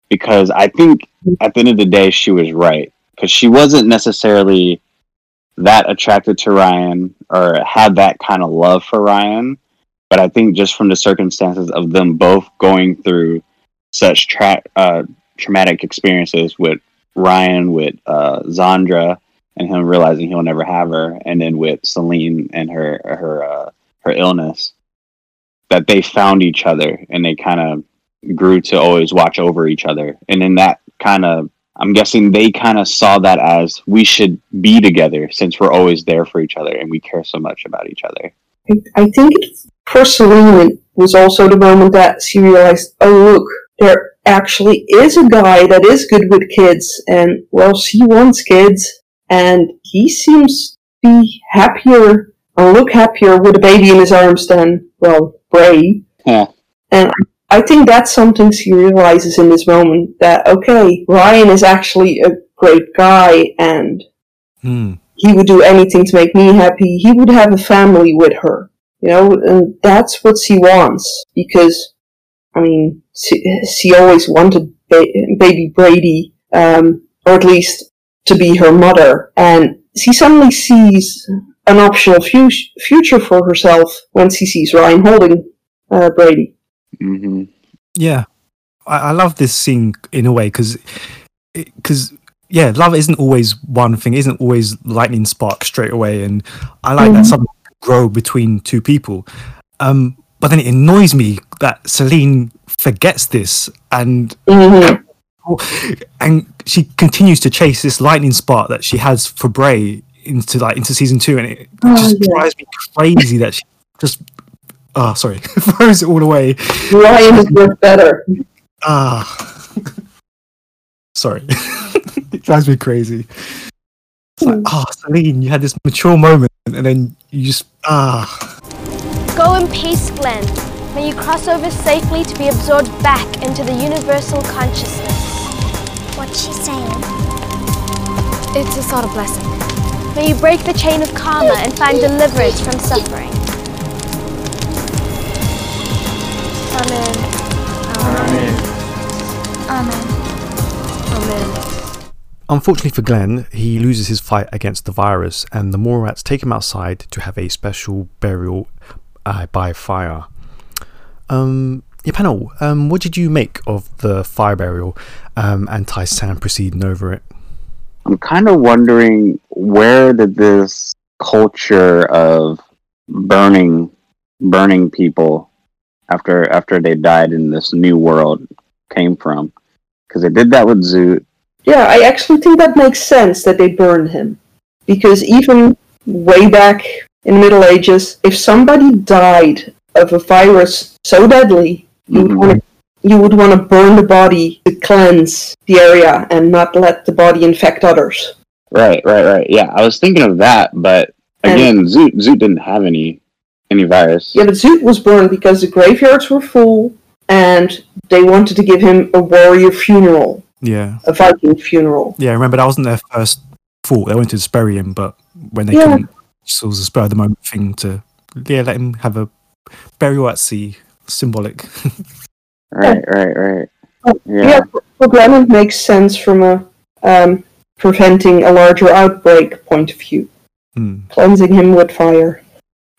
because I think at the end of the day she was right because she wasn't necessarily that attracted to Ryan or had that kind of love for Ryan but I think just from the circumstances of them both going through such tra- uh, traumatic experiences with Ryan, with uh, Zandra, and him realizing he'll never have her, and then with Salene and her her uh, her illness, that they found each other and they kind of grew to always watch over each other, and then that kind of I'm guessing they kind of saw that as we should be together since we're always there for each other and we care so much about each other. I, think it, for Salene it was also the moment that she realized, oh look, there actually is a guy that is good with kids, and well, she wants kids, and he seems to be happier or look happier with a baby in his arms than well, Bray. Yeah. And I think that's something she realizes in this moment that okay, Ryan is actually a great guy, and Hmm. he would do anything to make me happy. He would have a family with her, you know, and that's what she wants because, I mean, she, she always wanted ba- baby Brady, um, or at least to be her mother, and she suddenly sees an optional fu- future for herself when she sees Ryan holding uh, Brady. Hmm Yeah, I, I love this scene in a way because because yeah, love isn't always one thing, isn't always lightning spark straight away, and I like that Mhm. something grow between two people. Um, but then it annoys me that Salene forgets this and Mhm. and she continues to chase this lightning spark that she has for Bray into like into season two, and it Oh, just yeah. drives me crazy that she just oh sorry throws it all away. Ryan is worth better. Ah, sorry, it drives me crazy. It's like, oh, Salene, you had this mature moment, and then you just ah. Go in peace, Glenn. May you cross over safely to be absorbed back into the universal consciousness. What's she saying? It's a sort of blessing. May you break the chain of karma and find deliverance from suffering. Amen. Amen. Amen. Unfortunately for Glenn, he loses his fight against the virus, and the Mall Rats take him outside to have a special burial uh, by fire. Um, yeah, panel. Um, what did you make of the fire burial um, and Tai-San proceeding over it? I'm kind of wondering where did this culture of burning burning people after after they died in this new world came from because they did that with Zoot. Yeah, I actually think that makes sense that they burned him. Because even way back in the Middle Ages, if somebody died of a virus so deadly, you would Mhm. want to you would want to burn the body to cleanse the area and not let the body infect others. Right, right, right. Yeah, I was thinking of that, but again, Zoot Zoot didn't have any any virus. Yeah, but Zoot was burned because the graveyards were full and they wanted to give him a warrior funeral, Yeah, a Viking funeral. yeah. Remember that wasn't their first thought. They wanted to spare him, but when they Yeah. couldn't, it was a spur of the moment thing to yeah let him have a burial at sea, symbolic. Right, right, right. Yeah, Yeah. for, for Glenn it makes sense from a um, preventing a larger outbreak point of view. Hmm. Cleansing him with fire.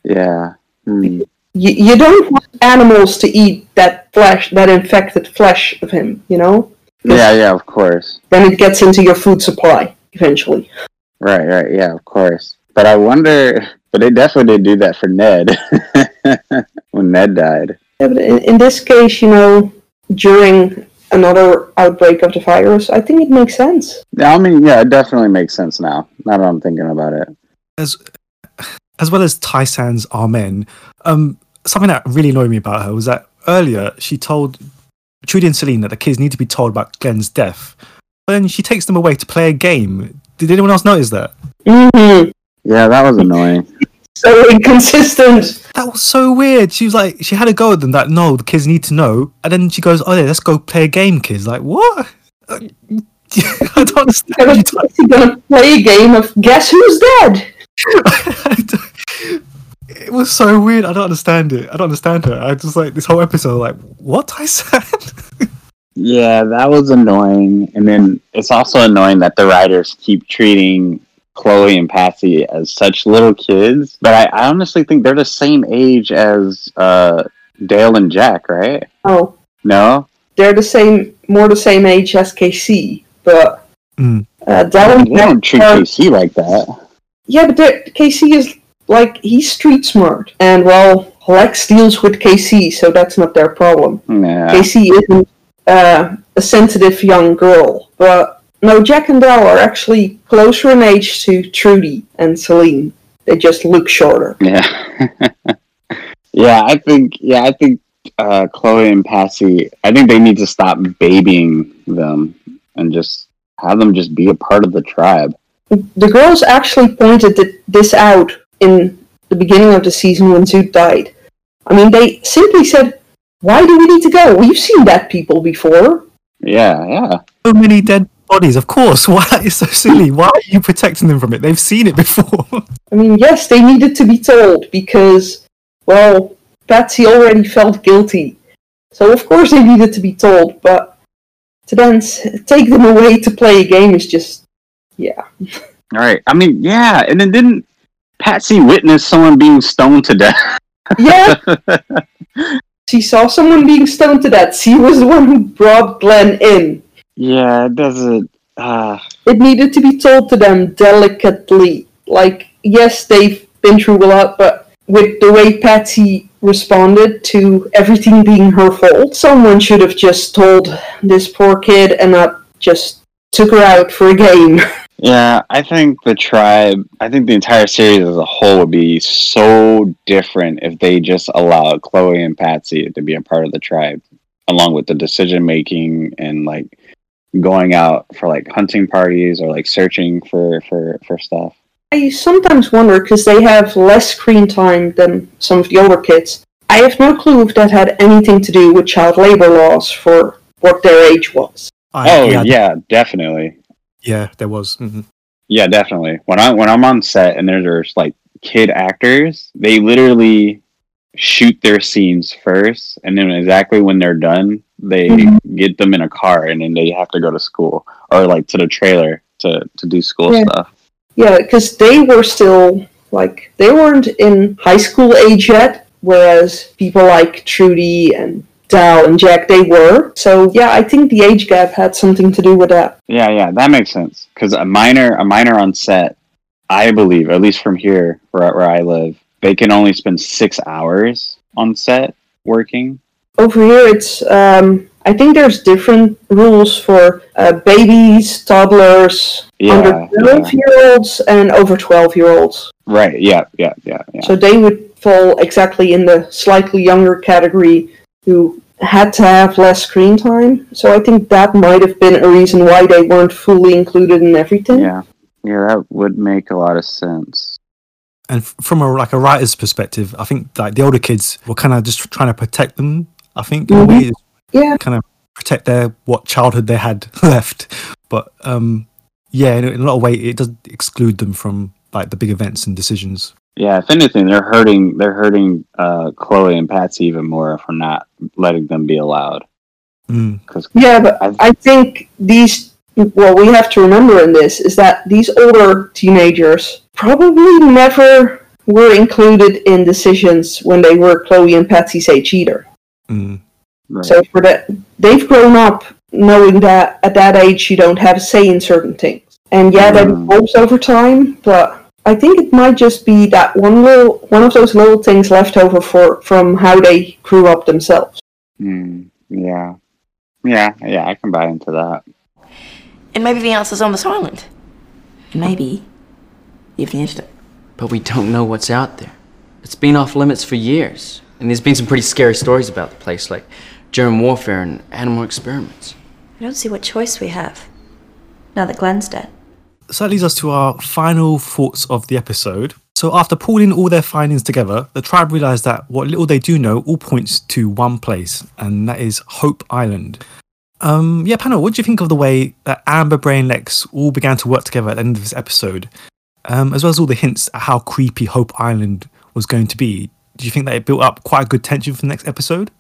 Yeah. Hmm. You, you don't want animals to eat that flesh, that infected flesh of him, you know? Yeah, yeah, of course. Then it gets into your food supply eventually. Right, right, yeah, of course. But I wonder but they definitely did do that for Ned when Ned died. Yeah, but in, in this case, you know, during another outbreak of the virus, I think it makes sense. Yeah, I mean, yeah, it definitely makes sense now. Now that I'm thinking about it. as as well as Tai-San's Amen, um, something that really annoyed me about her was that earlier she told Trudy and Salene that the kids need to be told about Glenn's death, but then she takes them away to play a game Did anyone else notice that? hmm Yeah, that was annoying. So inconsistent. That was so weird. She was like, she had a go at them that no, the kids need to know, and then she goes, "Oh yeah, let's go play a game, kids." Like what? I don't understand. You don't- gonna play a game of guess who's dead. it was so weird. I don't understand it. I don't understand her. I just like this whole episode. Like what I said. Yeah, that was annoying. And then it's also annoying that the writers keep treating Chloe and Patsy as such little kids. But I, I honestly think they're the same age as uh, Dal and Jack, right? Oh, No? they're the same, more the same age as KC, but Mm. uh, Dallin They don't treat are- KC like that. Yeah, but KC is like he's street smart, and well, Lex deals with KC, so that's not their problem. Yeah. KC isn't uh, a sensitive young girl, but no, Jack and Dal are actually closer in age to Trudy and Salene. They just look shorter. Yeah. yeah, I think yeah, I think uh, Chloe and Patsy I think they need to stop babying them and just have them just be a part of the tribe. The girls actually pointed this out in the beginning of the season when Zoot died. I mean, they simply said, "Why do we need to go? We've seen dead people before." Yeah, yeah. so many dead bodies. Of course. Why? It's so silly. Why are you protecting them from it? They've seen it before. I mean, yes, they needed to be told because, well, Patsy already felt guilty. So, of course, they needed to be told, but to then take them away to play a game is just, yeah. All right. I mean, yeah, and then didn't Patsy witnessed someone being stoned to death? Yeah, she saw someone being stoned to death. She was the one who brought Glenn in. yeah, it doesn't uh It needed to be told to them delicately. Like, yes, they've been through a lot, but with the way Patsy responded to everything being her fault, someone should have just told this poor kid and not just took her out for a game. Yeah, I think the tribe, I think the entire series as a whole would be so different if they just allowed Chloe and Patsy to be a part of the tribe, along with the decision making and like going out for like hunting parties or like searching for for for stuff. I sometimes wonder because they have less screen time than some of the older kids. I have no clue if that had anything to do with child labor laws for what their age was. I- oh yeah, definitely. Yeah, there was. mhm. Yeah, definitely. When I when I'm on set and there's like kid actors, they literally shoot their scenes first, and then exactly when they're done, they Mhm. get them in a car, and then they have to go to school or like to the trailer to to do school Yeah. stuff. Yeah, because they were still like they weren't in high school age yet, whereas people like Trudy and Dal and Jack they were. So yeah, I think the age gap had something to do with that. Yeah, yeah, that makes sense. Because a minor a minor on set, I believe, at least from here where where I live, they can only spend six hours on set working. Over here, it's um, I think there's different rules for uh, babies, toddlers, Yeah, under yeah. twelve year olds, and over twelve year olds. Right. Yeah. Yeah. Yeah. Yeah. So they would fall exactly in the slightly younger category who had to have less screen time. So I think that might have been a reason why they weren't fully included in everything. Yeah, yeah, that would make a lot of sense. And from a like a writer's perspective, I think like the older kids were kind of just trying to protect them. I think in a way, Yeah. kind of protect their what childhood they had left. But um, yeah, in, a- in a lot of way, it does exclude them from like the big events and decisions. Yeah, if anything, they're hurting. They're hurting uh, Chloe and Patsy even more for not letting them be allowed. Mm. Yeah, but I think these, what we have to remember in this is that these older teenagers probably never were included in decisions when they were Chloe and Patsy's age either. Mm. So for that, they've grown up knowing that at that age you don't have a say in certain things. And yeah, that Mm. evolves over time, but I think it might just be that one little, one of those little things left over for from how they grew up themselves. mm, yeah, yeah, yeah, I can buy into that. And maybe the answer's on this island. Maybe. You finished it. But we don't know what's out there. It's been off limits for years. And there's been some pretty scary stories about the place, like germ warfare and animal experiments. I don't see what choice we have. Now that Glenn's dead. So that leads us to our final thoughts of the episode. So, after pulling all their findings together, the tribe realized that what little they do know all points to one place, and that is Hope Island. Um, yeah, panel, what do you think of the way that Amber, Brain, Lex all began to work together at the end of this episode, um, as well as all the hints at how creepy Hope Island was going to be? Do you think that it built up quite a good tension for the next episode?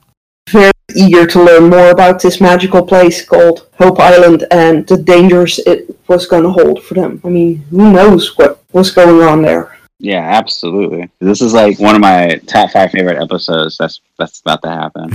Very eager to learn more about this magical place called Hope Island and the dangers it was going to hold for them. I mean, who knows what was going on there? Yeah, absolutely. This is like one of my top five favorite episodes. That's that's about to happen.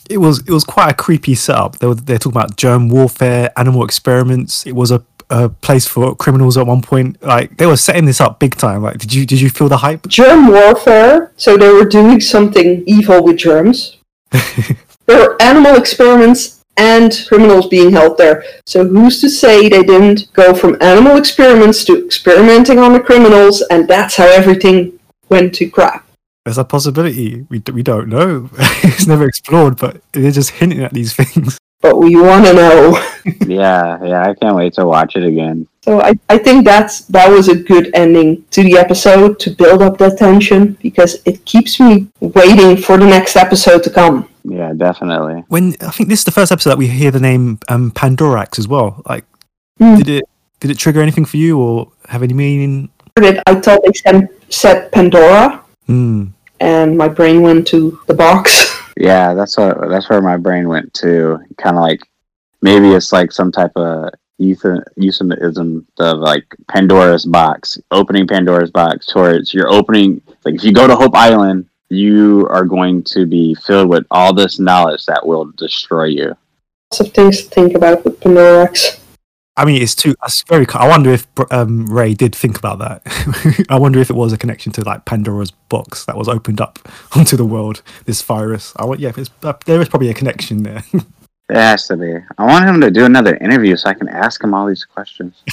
it was it was quite a creepy setup. They were they're talking about germ warfare, animal experiments. It was a, a place for criminals at one point. Like they were setting this up big time. Like did you did you feel the hype? Germ warfare. So they were doing something evil with germs. there were animal experiments and criminals being held there. So who's to say they didn't go from animal experiments to experimenting on the criminals, and that's how everything went to crap. There's a possibility. We, we don't know. it's never explored, but they're just hinting at these things. But we want to know. yeah, yeah, I can't wait to watch it again. So I, I think that's that was a good ending to the episode to build up that tension because it keeps me waiting for the next episode to come. Yeah, definitely. When I think this is the first episode that we hear the name um, Pandorax as well. Like, Mm. did it did it trigger anything for you or have any meaning? I thought they said, said Pandora, Hmm. and my brain went to the box. Yeah, that's what that's where my brain went to. Kind of like maybe it's like some type of euphemism of like Pandora's box, opening Pandora's box towards you're opening. Like if you go to Hope Island, you are going to be filled with all this knowledge that will destroy you. Lots of things to think about with Pandorax. I mean, it's too. It's very. I wonder if um, Ray did think about that. I wonder if it was a connection to like Pandora's box that was opened up onto the world. This virus. I want. Yeah, it's, uh, there is probably a connection there. It has to be. I want him to do another interview so I can ask him all these questions.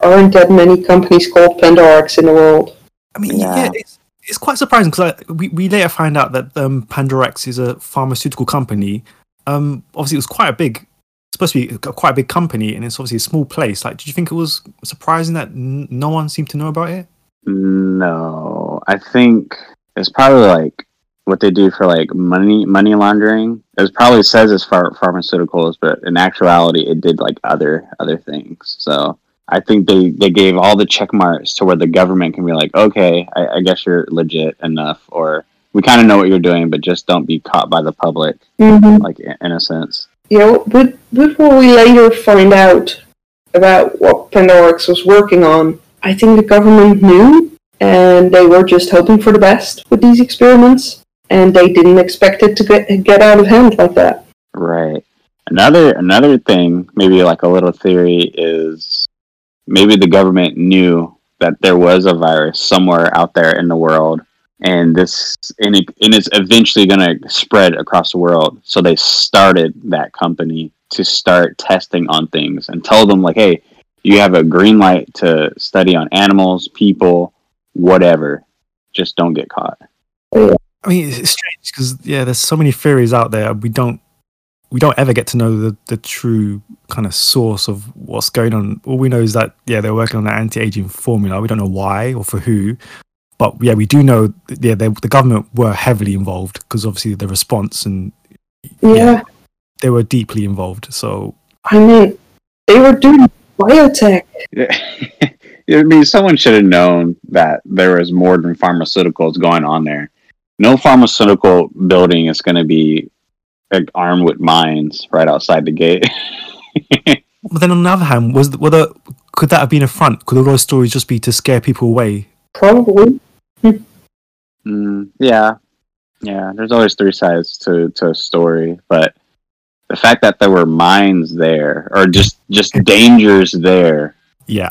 Aren't that many companies called Pandorax in the world? I mean, yeah, Yeah. it's, it's quite surprising because we, we later find out that um, Pandorax is a pharmaceutical company. Um, obviously, it was quite a big, supposed to be quite a big company, and it's obviously a small place. Like, did you think it was surprising that n- no one seemed to know about it? No, I think it's probably like what they do for like money money laundering. It probably says it's for pharmaceuticals, but in actuality, it did like other other things. So I think they they gave all the check marks to where the government can be like, okay, I, I guess you're legit enough, or we kind of know what you're doing, but just don't be caught by the public, Mm-hmm. like in in a sense. You know, but, when we later find out about what Pandorax was working on, I think the government knew, and they were just hoping for the best with these experiments, and they didn't expect it to get, get out of hand like that. Right. Another another thing, maybe like a little theory is maybe the government knew that there was a virus somewhere out there in the world and this and, it, and it's eventually going to spread across the world. So they started that company to start testing on things and tell them like, "Hey, you have a green light to study on animals, people, whatever. Just don't get caught." I mean, it's strange because yeah, there's so many theories out there. We don't we don't ever get to know the the true kind of source of what's going on. All we know is that yeah, they're working on an anti-aging formula. We don't know why or for who, but yeah, we do know that, yeah, they, the government were heavily involved because obviously the response and Yeah, they were deeply involved. So I mean, they were doing biotech. Yeah. I mean, someone should have known that there was more than pharmaceuticals going on there. No pharmaceutical building is going to be like, armed with mines right outside the gate. but then on the other hand, was were the, could that have been a front? Could all those stories just be to scare people away? Probably. Mm, yeah, yeah. There's always three sides to to a story, but the fact that there were mines there or just just dangers there Yeah,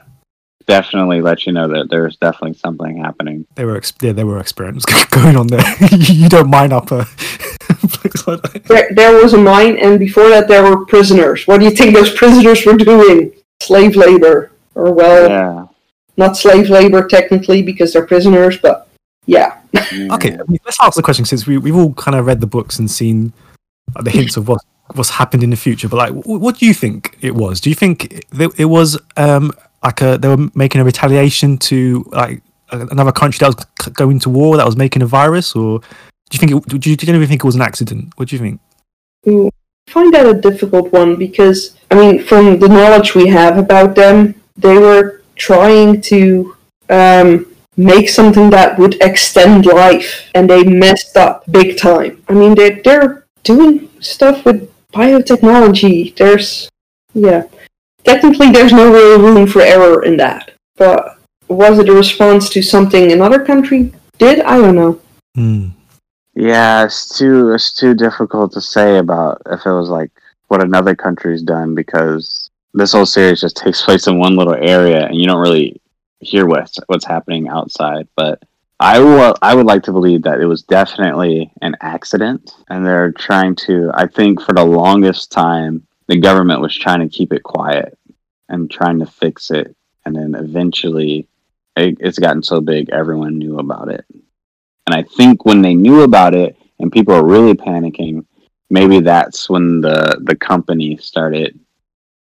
definitely let you know that there's definitely something happening. there were ex- yeah, there were experiments going on there. you don't mine up a like. There, there was a mine, and before that, there were prisoners. What do you think those prisoners were doing? Slave labor. Or, well, Yeah. Not slave labor technically because they're prisoners, but yeah. Okay, I mean, let's ask the question since we, we've all kind of read the books and seen uh, the hints of what what's happened in the future. But like, wh- what do you think it was? Do you think it, it was um, like a, they were making a retaliation to like another country that was going to war that was making a virus, or do you think it, do you genuinely think it was an accident? What do you think? Mm, I find that a difficult one because, I mean, from the knowledge we have about them, they were trying to um, make something that would extend life, and they messed up big time. I mean, they're, they're doing stuff with biotechnology. There's, yeah. Technically, there's no real room for error in that. But was it a response to something another country did? I don't know. Hmm. Yeah, it's too it's too difficult to say about if it was like what another country's done because this whole series just takes place in one little area and you don't really hear what's what's happening outside. But I will I would like to believe that it was definitely an accident and they're trying to I think for the longest time the government was trying to keep it quiet and trying to fix it and then eventually it, it's gotten so big everyone knew about it. And I think when they knew about it and people were really panicking, maybe that's when the the company started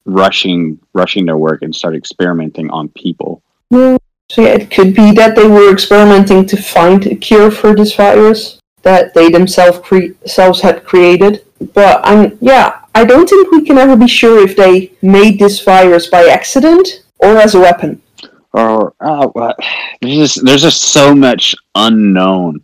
rushing rushing their work and start experimenting on people. Yeah. So yeah, it could be that they were experimenting to find a cure for this virus that they themselves cre- themselves had created. But I'm yeah, I don't think we can ever be sure if they made this virus by accident or as a weapon. Or oh, there's just there's just so much unknown.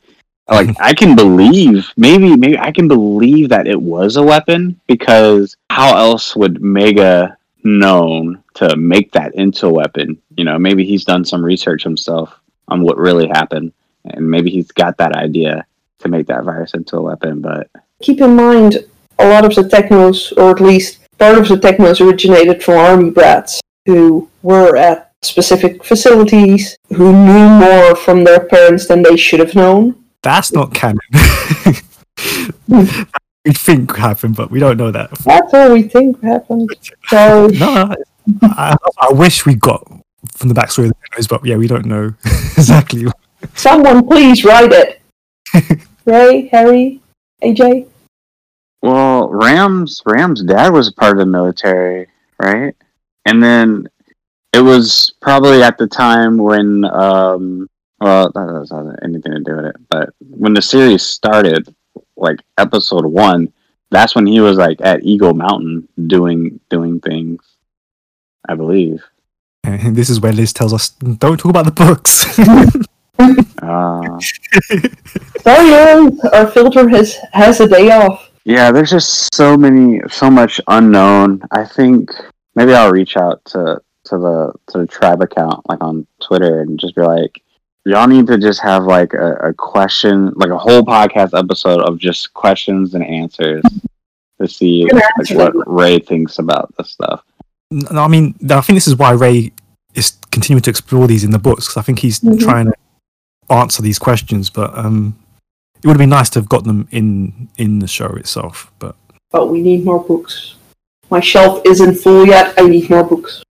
Like I can believe maybe maybe I can believe that it was a weapon because how else would Mega known to make that into a weapon? You know, maybe he's done some research himself on what really happened, and maybe he's got that idea to make that virus into a weapon. But Keep in mind, a lot of the technos, or at least part of the technos, originated from army brats who were at specific facilities, who knew more from their parents than they should have known. That's not canon. we think happened, but we don't know that. That's all we think happened. So No, I, I wish we got from the backstory of the technos, but yeah, we don't know exactly. someone please write it. Ray, Harry, AJ. well, Ram's Ram's dad was a part of the military, right? And then it was probably at the time when um well that doesn't have anything to do with it, but when the series started, like episode one, that's when he was like at Eagle Mountain doing doing things. I believe. And this is where Liz tells us, "Don't talk about the books." Uh, Sorry, our filter has has a day off. yeah, there's just so many, so much unknown. I think maybe I'll reach out to to the to the tribe account like on Twitter and just be like, y'all need to just have like a, a question, like a whole podcast episode of just questions and answers to see like, what Ray thinks about this stuff. no, I mean, I think this is why Ray is continuing to explore these in the books because I think he's Mhm. trying to answer these questions. But um, it would have been nice to have got them in in the show itself. But But we need more books. My shelf isn't full yet. I need more books.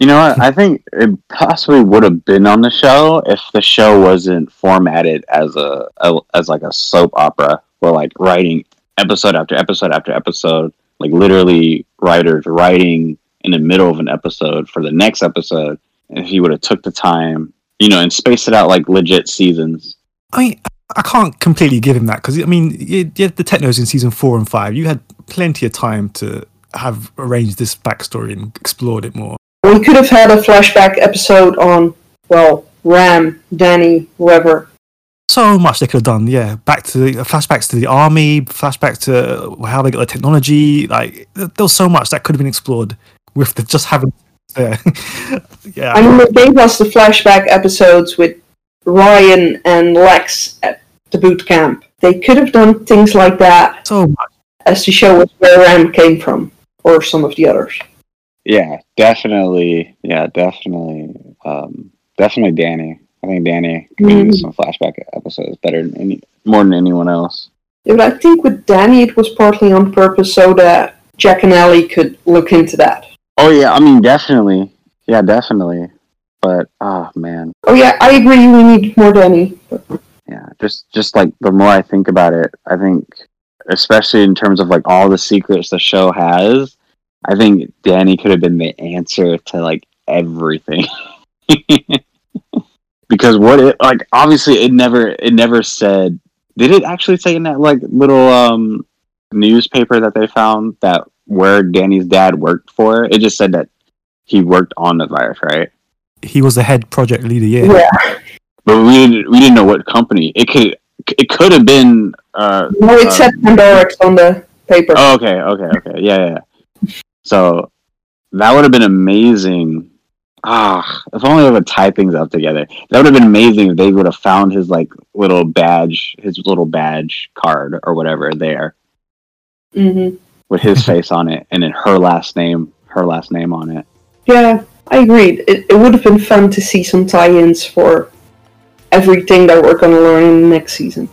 You know what? I think it possibly would have been on the show if the show wasn't formatted as a, a as like a soap opera, where like writing episode after episode after episode, like literally writers writing in the middle of an episode for the next episode. If he would have took the time, you know, and spaced it out like legit seasons. I mean, I can't completely give him that because I mean, you, you the technos in season four and five. You had plenty of time to have arranged this backstory and explored it more. We could have had a flashback episode on, well, Ram, Danny, whoever. So much they could have done. Yeah, back to the flashbacks to the army, flashback to how they got the technology. Like there there was so much that could have been explored with the, just having there. yeah, I mean, they gave us the flashback episodes with Ryan and Lex at the boot camp. They could have done things like that so much. as to show us where Ram came from, or some of the others. Yeah, definitely. Yeah, definitely. Um, definitely Danny. I think Danny Mhm. use some flashback episodes better than any more than anyone else. Yeah, but I think with Danny it was partly on purpose so that Jack and Ellie could look into that. Oh yeah, I mean definitely. Yeah, definitely. But oh man, Oh yeah, I agree. We need more Danny. yeah. Just just like the more I think about it, I think especially in terms of like all the secrets the show has, I think Danny could have been the answer to like everything. because what it like obviously it never it never said did it actually say in that like little um newspaper that they found that where Danny's dad worked for? It just said that he worked on the virus, right? He was the head project leader. Yeah. Yeah. But we didn't we didn't know what company. It could it could have been uh No, it uh, said Pandorax on the paper. Oh, okay, okay, okay. Yeah, yeah. So that would have been amazing. Ah, if only they would tie things up together. That would have been amazing if they would have found his like little badge, his little badge card or whatever there hmm with his face on it, and then her last name, her last name on it. Yeah, I agreed. It, it would have been fun to see some tie-ins for everything that we're going to learn in the next season.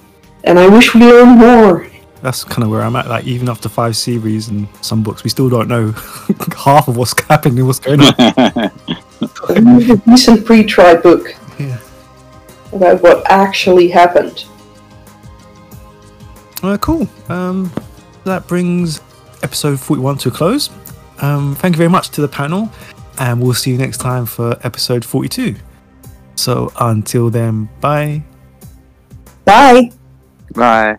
And I wish we learned more. That's kind of where I'm at. Like even after five series and some books, we still don't know half of what's happening, what's going on. We need a decent pre-try book Yeah. about what actually happened. Uh, cool. Um, that brings episode 41 to a close. Um, thank you very much to the panel, and we'll see you next time for episode 42. So until then, bye. Bye. Bye.